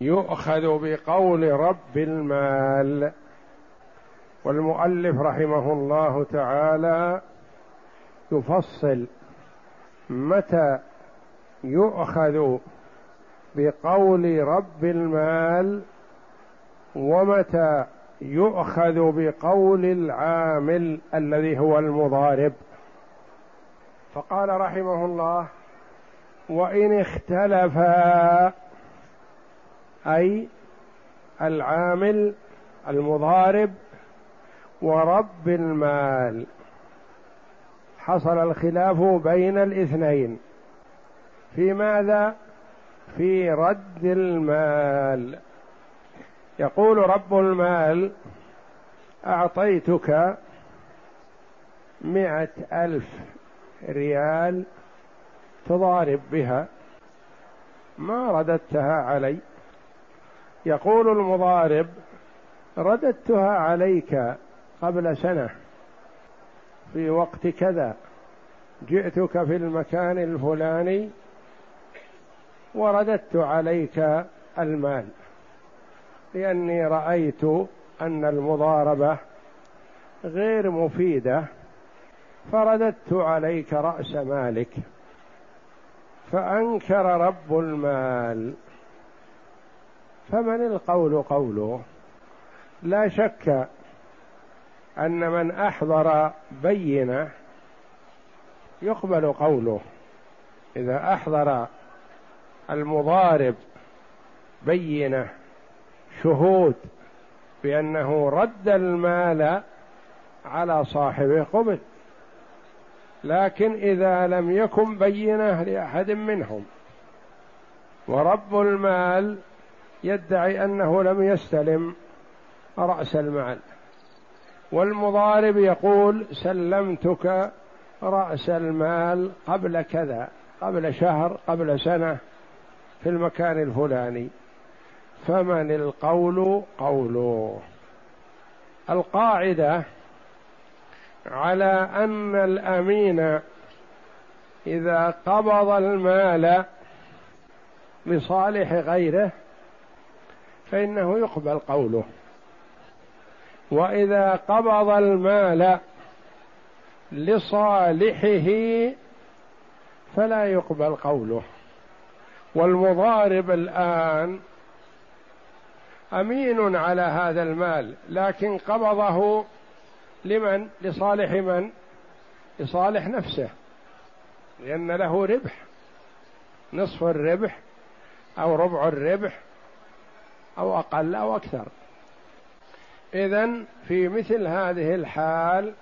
يؤخذ بقول رب المال. والمؤلف رحمه الله تعالى يفصل متى يؤخذ بقول رب المال ومتى يؤخذ بقول العامل الذي هو المضارب. فقال رحمه الله وإن اختلفا أي العامل المضارب ورب المال. حصل الخلاف بين الاثنين. في ماذا؟ في رد المال. يقول رب المال أعطيتك مئة ألف ريال تضارب بها. ما رددتها علي. يقول المضارب رددتها عليك قبل سنة في وقت كذا جئتك في المكان الفلاني ورددت عليك المال لأني رأيت أن المضاربه غير مفيدة فرددت عليك رأس مالك فأنكر رب المال. فمن القول قوله؟ لا شك أن من أحضر بينة يقبل قوله. إذا أحضر المضارب بينة شهود بأنه رد المال على صاحبه قبل. لكن إذا لم يكن بينة لأحد منهم. ورب المال يدعي أنه لم يستلم رأس المال. والمضارب يقول سلمتك رأس المال قبل كذا قبل شهر قبل سنة في المكان الفلاني. فمن القول قوله. القاعدة على أن الأمين إذا قبض المال لصالح غيره فإنه يقبل قوله. وإذا قبض المال لصالحه فلا يقبل قوله. والمضارب الآن أمين على هذا المال لكن قبضه لمن؟ لصالح من؟ لصالح نفسه لأن له ربح نصف الربح أو ربع الربح. أو أقل أو أكثر. اذا في مثل هذه الحال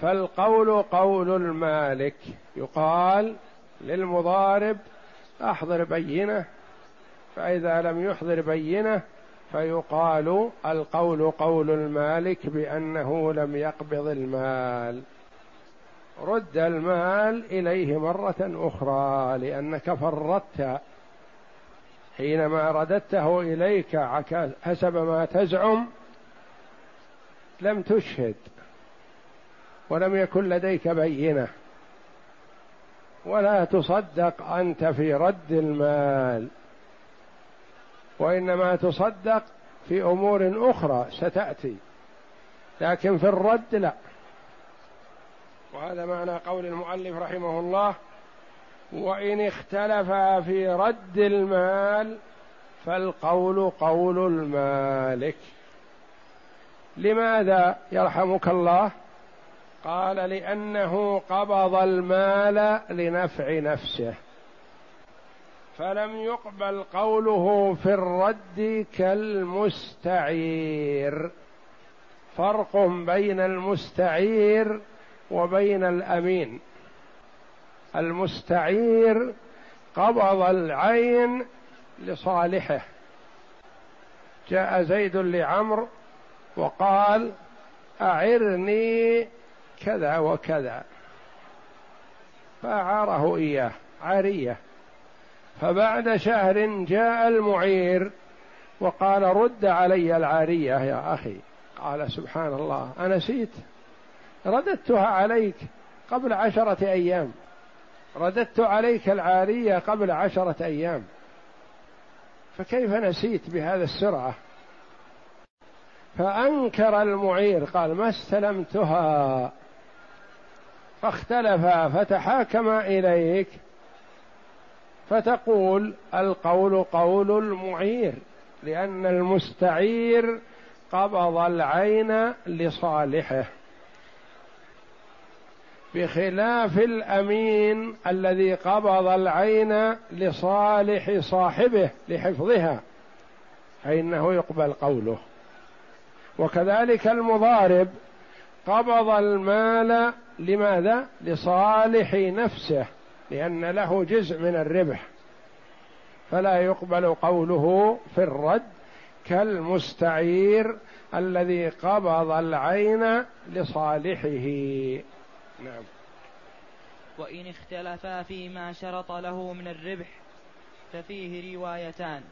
فالقول قول المالك. يقال للمضارب أحضر بينة فإذا لم يحضر بينة فيقال القول قول المالك بأنه لم يقبض المال. رد المال إليه مرة أخرى لأنك فرطت حينما رددته إليك حسب ما تزعم لم تشهد ولم يكن لديك بينة. ولا تصدق أنت في رد المال وإنما تصدق في أمور أخرى ستأتي. لكن في الرد لا. وهذا معنى قول المؤلف رحمه الله وإن اختلفا في رد المال فالقول قول المالك. لماذا يرحمك الله؟ قال لأنه قبض المال لنفع نفسه. فلم يقبل قوله في الرد كالمستعير. فرق بين المستعير وبين الأمين. المستعير قبض العين لصالحه. جاء زيد لعمرو وقال أعرني كذا وكذا. فأعاره إياه عارية. فبعد شهر جاء المعير وقال رد علي العارية يا أخي. قال سبحان الله أنسيت رددتها عليك قبل عشرة أيام. رددت عليك العارية قبل عشرة أيام. فكيف نسيت بهذا السرعة؟ فأنكر المعير قال ما استلمتها. فاختلفا فتحاكما إليك. فتقول القول قول المعير لأن المستعير قبض العين لصالحه. بخلاف الأمين الذي قبض العين لصالح صاحبه لحفظها فإنه يقبل قوله. وكذلك المضارب قبض المال لماذا؟ لصالح نفسه لأن له جزء من الربح. فلا يقبل قوله في الرد كالمستعير الذي قبض العين لصالحه. نعم. وإن اختلفا فيما شرط له من الربح ففيه روايتان.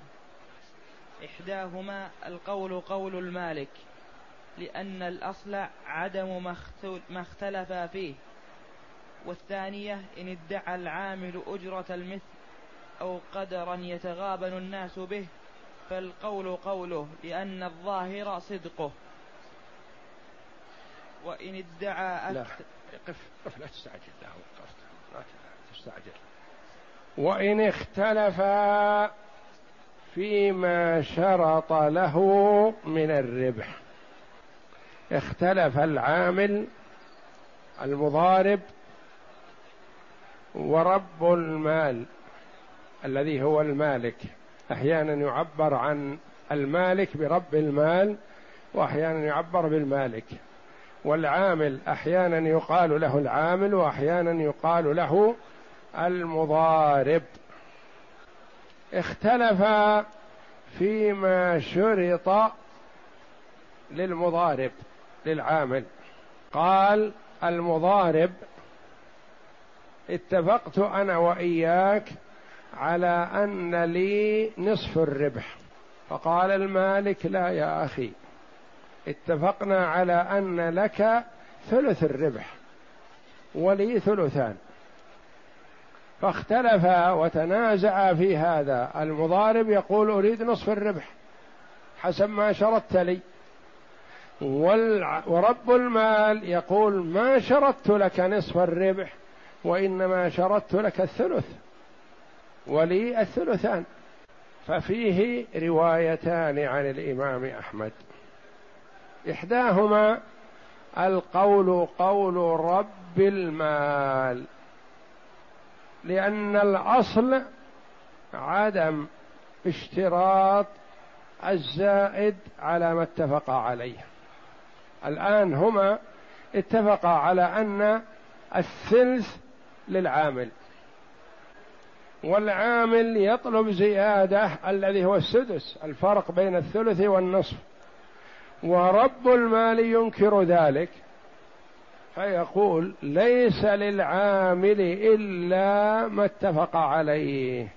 إحداهما القول قول المالك لأن الأصل عدم ما اختلف فيه. والثانية إن ادعى العامل أجرة المثل أو قدرا يتغابن الناس به فالقول قوله لأن الظاهر صدقه. وإن ادعى لا. قف. قف لا تستعجل لا وقفت لا تستعجل. وإن اختلفا فيما شرط له من الربح. اختلف العامل المضارب ورب المال الذي هو المالك. أحيانا يعبر عن المالك برب المال وأحيانا يعبر بالمالك. والعامل أحيانا يقال له العامل وأحيانا يقال له المضارب. اختلف فيما شرط للمضارب للعامل. قال المضارب اتفقت أنا وإياك على أن لي نصف الربح. فقال المالك لا يا أخي. اتفقنا على أن لك ثلث الربح ولي ثلثان. فاختلفا وتنازعا في هذا. المضارب يقول أريد نصف الربح حسب ما شرطت لي. ورب المال يقول ما شرطت لك نصف الربح وإنما شرطت لك الثلث ولي الثلثان. ففيه روايتان عن الإمام أحمد. إحداهما القول قول رب المال لأن الأصل عدم اشتراط الزائد على ما اتفقا عليه. الآن هما اتفقا على أن الثلث للعامل والعامل يطلب زيادة الذي هو السدس الفرق بين الثلث والنصف. ورب المال ينكر ذلك. فيقول ليس للعامل إلا ما اتفق عليه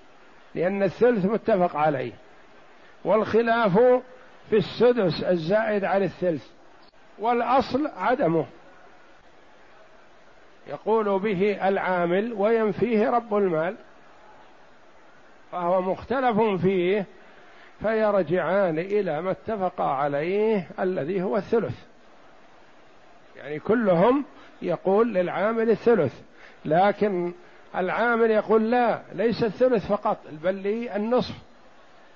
لأن الثلث متفق عليه والخلاف في السدس الزائد عن الثلث والأصل عدمه. يقول به العامل وينفيه رب المال فهو مختلف فيه فيرجعان إلى ما اتفقا عليه الذي هو الثلث. يعني كلهم يقول للعامل الثلث لكن العامل يقول لا ليس الثلث فقط بل لي النصف.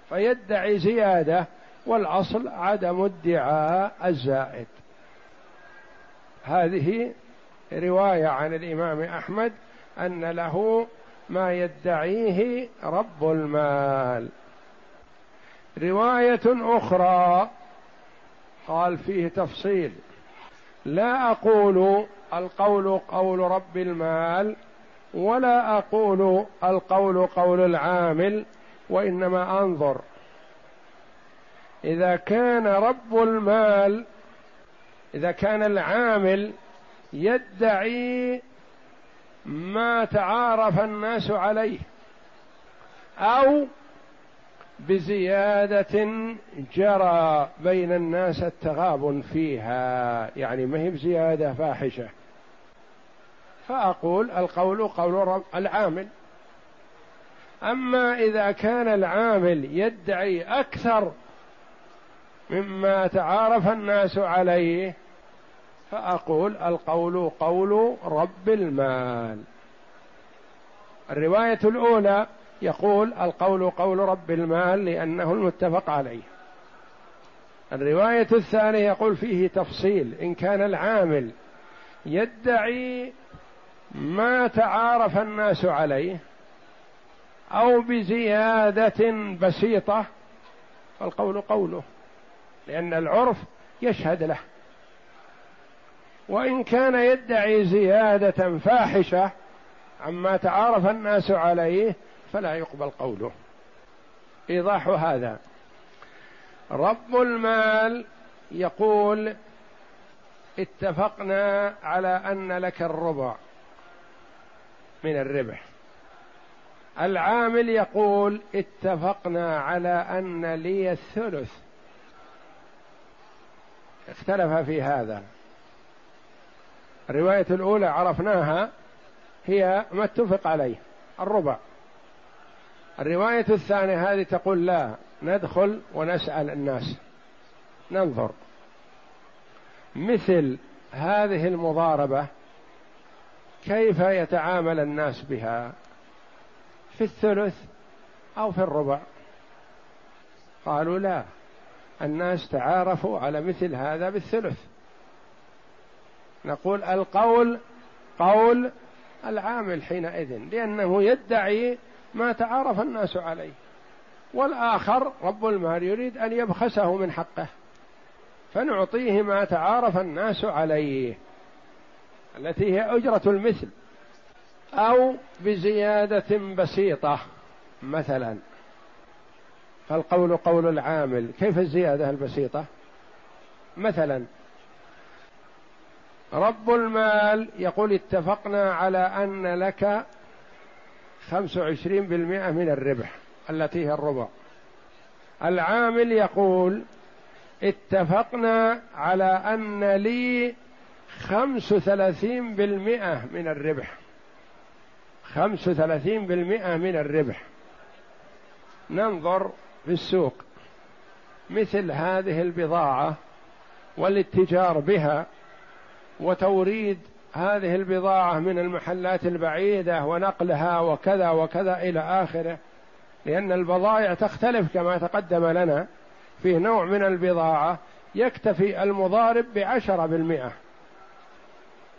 فيدعي زيادة والأصل عدم ادعاء الزائد. هذه رواية عن الإمام أحمد أن له ما يدعيه رب المال. رواية أخرى قال فيه تفصيل. لا أقول القول قول رب المال ولا أقول القول قول العامل وإنما أنظر. إذا كان رب المال إذا كان العامل يدعي ما تعارف الناس عليه أو بزيادة جرى بين الناس التغابن فيها. يعني ما هي بزيادة فاحشة. فأقول القول قول العامل. أما إذا كان العامل يدعي أكثر مما تعارف الناس عليه فأقول القول قول رب المال. الرواية الأولى يقول القول قول رب المال لأنه المتفق عليه. الرواية الثانية يقول فيه تفصيل إن كان العامل يدعي ما تعارف الناس عليه أو بزيادة بسيطة فالقول قوله لأن العرف يشهد له. وإن كان يدعي زيادة فاحشة عما تعارف الناس عليه فلا يقبل قوله. إيضاح هذا. رب المال يقول اتفقنا على أن لك الربع من الربح. العامل يقول اتفقنا على أن لي الثلث. اختلف في هذا. الرواية الأولى عرفناها هي ما اتفق عليه الربع. الرواية الثانية هذه تقول لا ندخل ونسأل الناس. ننظر. مثل هذه المضاربة كيف يتعامل الناس بها؟ في الثلث أو في الربع؟ قالوا لا. الناس تعارفوا على مثل هذا بالثلث. نقول القول قول العامل حينئذ لأنه يدعي ما تعارف الناس عليه. والآخر رب المال يريد أن يبخسه من حقه. فنعطيه ما تعارف الناس عليه. التي هي أجرة المثل. أو بزيادة بسيطة مثلا. فالقول قول العامل. كيف الزيادة البسيطة؟ مثلا رب المال يقول اتفقنا على أن لك خمس وعشرين بالمئة من الربح التي هي الربع. العامل يقول اتفقنا على أن لي خمس ثلاثين بالمئة من الربح. خمس ثلاثين بالمئة من الربح. ننظر في السوق. مثل هذه البضاعة والاتجار بها وتوريد هذه البضاعة من المحلات البعيدة ونقلها وكذا وكذا إلى آخره لأن البضائع تختلف كما تقدم لنا. في نوع من البضاعة يكتفي المضارب بعشرة بالمئة.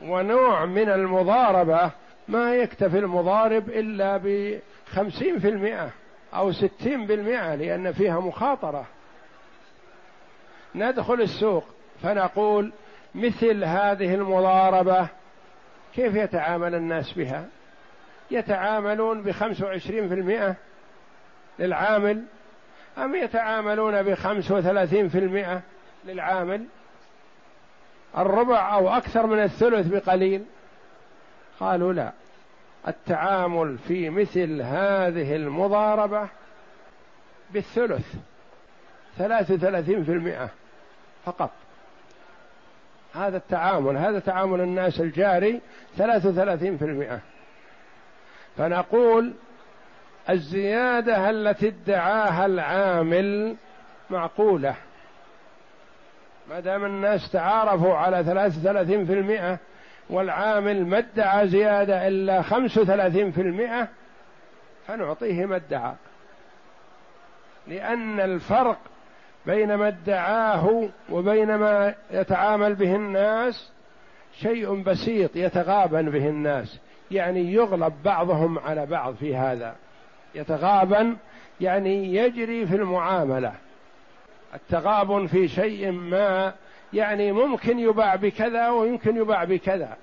ونوع من المضاربة ما يكتفي المضارب إلا بخمسين في المئة أو ستين بالمئة لأن فيها مخاطرة. ندخل السوق فنقول مثل هذه المضاربة كيف يتعامل الناس بها؟ يتعاملون بخمس وعشرين في المئة للعامل أم يتعاملون بخمس وثلاثين في المئة للعامل؟ الربع أو أكثر من الثلث بقليل؟ قالوا لا. التعامل في مثل هذه المضاربة بالثلث ثلاث وثلاثين في المئة فقط. هذا التعامل هذا تعامل الناس الجاري ثلاث وثلاثين في المئة. فنقول الزيادة التي ادعاها العامل معقولة. ما دام الناس تعارفوا على ثلاث وثلاثين في المئة والعامل ما ادعى زيادة إلا خمس وثلاثين في المئة فنعطيه ما ادعى. لأن الفرق بين ما ادعاه وبين ما يتعامل به الناس شيء بسيط يتغابن به الناس. يعني يغلب بعضهم على بعض في هذا. يتغابن يعني يجري في المعاملة. التغابن في شيء ما يعني ممكن يباع بكذا ويمكن يباع بكذا.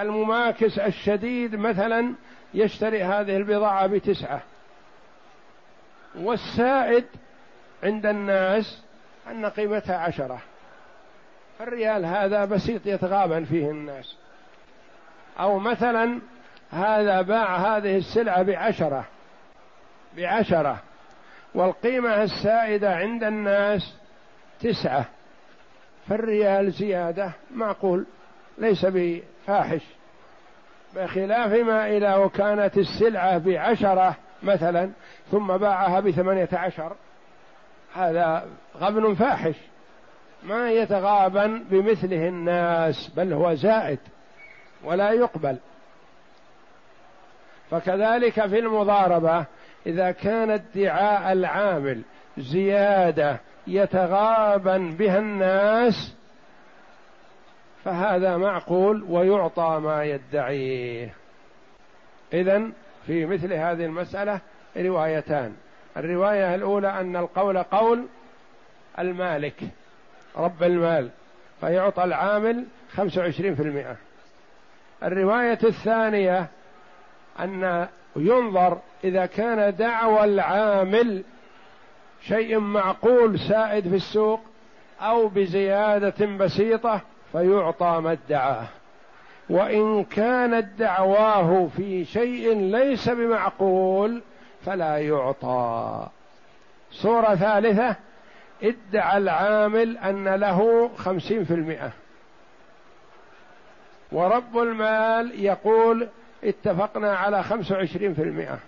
المماكس الشديد مثلا يشتري هذه البضاعة بتسعة. والسائد عند الناس أن قيمتها عشرة. الريال هذا بسيط يتغابن فيه الناس. أو مثلا هذا باع هذه السلعة بعشرة. بعشرة. والقيمة السائدة عند الناس تسعة. فالريال زيادة. معقول. ليس بفاحش. بخلاف ما إذا وكانت السلعة بعشرة مثلا ثم باعها بثمانية عشر هذا غبن فاحش. ما يتغابن بمثله الناس بل هو زائد ولا يقبل. فكذلك في المضاربة إذا كان ادعاء العامل زيادة يتغابن بها الناس فهذا معقول ويعطى ما يدعيه. اذا في مثل هذه المسألة روايتان. الرواية الأولى أن القول قول المالك رب المال فيعطى العامل خمسة وعشرين في المئة. الرواية الثانية أن ينظر إذا كان دعوى العامل شيء معقول سائد في السوق أو بزيادة بسيطة فيعطى ما ادعاه. وإن كانت دعواه في شيء ليس بمعقول فلا يعطى. صورة ثالثة ادعى العامل أن له خمسين في المئة. ورب المال يقول اتفقنا على خمسة وعشرين في المئة.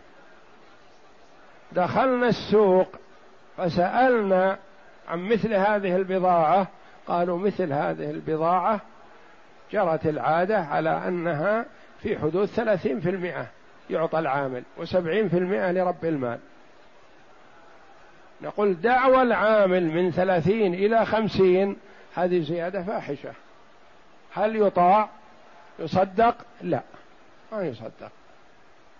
دخلنا السوق فسألنا عن مثل هذه البضاعة. قالوا مثل هذه البضاعة جرت العادة على أنها في حدود ثلاثين في المئة. يعطى العامل وسبعين في المئة لرب المال. نقول دعوى العامل من ثلاثين إلى خمسين هذه زيادة فاحشة. هل يطاع؟ يصدق؟ لا ما يصدق.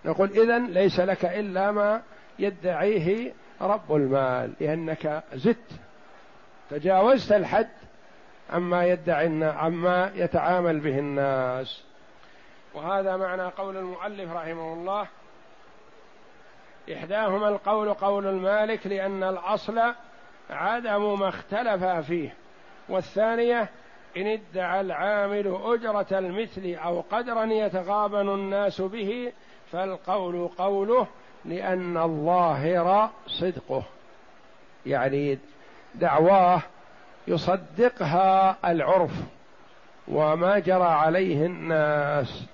نقول إذن ليس لك إلا ما يدعيه رب المال لأنك زدت. تجاوزت الحد عما يدعي عما يتعامل به الناس. وهذا معنى قول المؤلف رحمه الله إحداهما القول قول المالك لأن الأصل عدم ما اختلف فيه والثانية إن ادعى العامل أجرة المثل أو قدرا يتغابن الناس به فالقول قوله لأن الظاهر صدقه يعني دعواه يصدقها العرف وما جرى عليه الناس.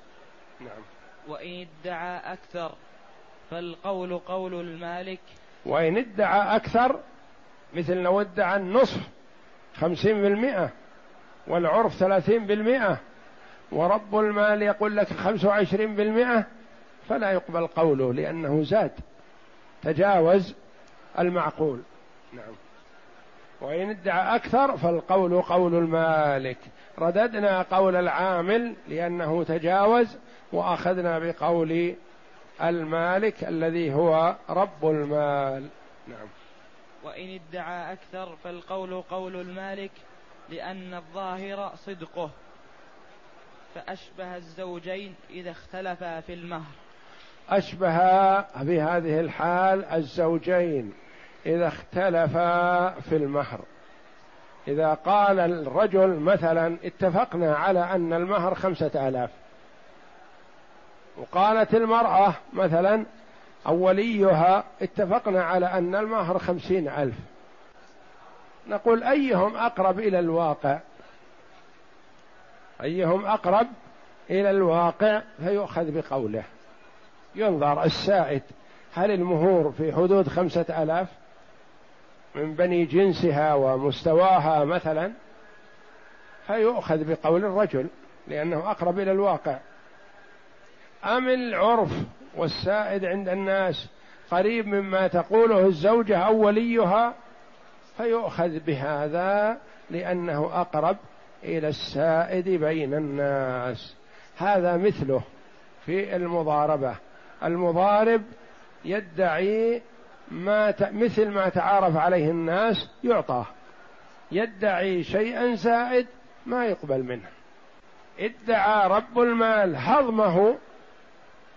وإن ادعى أكثر فالقول قول المالك. وإن ادعى أكثر مثل لو ادعى النصف خمسين بالمئة والعرف ثلاثين بالمئة ورب المال يقول لك خمسة وعشرين بالمئة فلا يقبل قوله لأنه زاد. تجاوز المعقول. نعم. وإن ادعى أكثر فالقول قول المالك. رددنا قول العامل لأنه تجاوز وأخذنا بقول المالك الذي هو رب المال. نعم. وإن ادعى أكثر فالقول قول المالك لأن الظاهر صدقه فأشبه الزوجين إذا اختلفا في المهر. أشبه في هذه الحال الزوجين إذا اختلفا في المهر. إذا قال الرجل مثلا اتفقنا على أن المهر خمسة آلاف. وقالت المرأة مثلا أوليها اتفقنا على أن المهر خمسين ألف. نقول أيهم أقرب إلى الواقع؟ أيهم أقرب إلى الواقع؟ فيؤخذ بقوله. ينظر السائد هل المهور في حدود خمسة آلاف؟ من بني جنسها ومستواها مثلا؟ فيؤخذ بقول الرجل لأنه أقرب إلى الواقع. أم العرف والسائد عند الناس قريب مما تقوله الزوجة أو وليها فيؤخذ بهذا لأنه أقرب إلى السائد بين الناس. هذا مثله في المضاربة. المضارب يدعي ما ت... مثل ما تعارف عليه الناس يعطاه. يدعي شيئا زائد ما يقبل منه. ادعى رب المال هضمه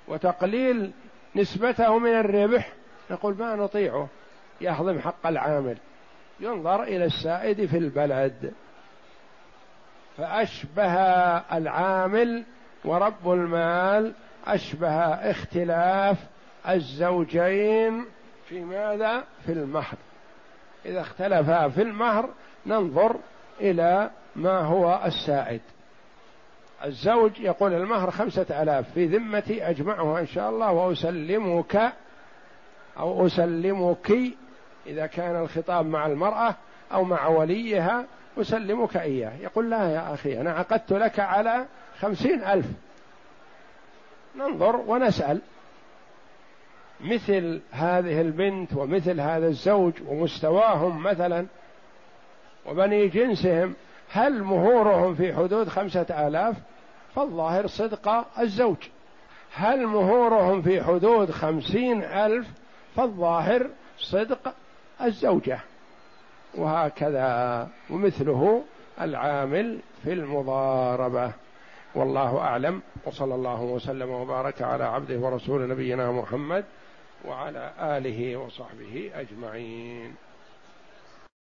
وتقليل نسبته من الربح نقول ما نطيعه يهضم حق العامل. ينظر إلى السائد في البلد. فأشبه العامل ورب المال أشبه اختلاف الزوجين في ماذا؟ في المهر. إذا اختلفا في المهر ننظر إلى ما هو السائد. الزوج يقول المهر خمسة آلاف في ذمتي أجمعها إن شاء الله وأسلمك أو أسلمك إذا كان الخطاب مع المرأة أو مع وليها أسلمك إياه. يقول لا يا أخي أنا عقدت لك على خمسين ألف. ننظر ونسأل. مثل هذه البنت ومثل هذا الزوج ومستواهم مثلا وبني جنسهم هل مهورهم في حدود خمسة آلاف؟ فالظاهر صدق الزوج. هل مهورهم في حدود خمسين ألف؟ فالظاهر صدق الزوجة. وهكذا ومثله العامل في المضاربة. والله أعلم. وصلى الله وسلم وبارك على عبده ورسول نبينا محمد وعلى آله وصحبه أجمعين.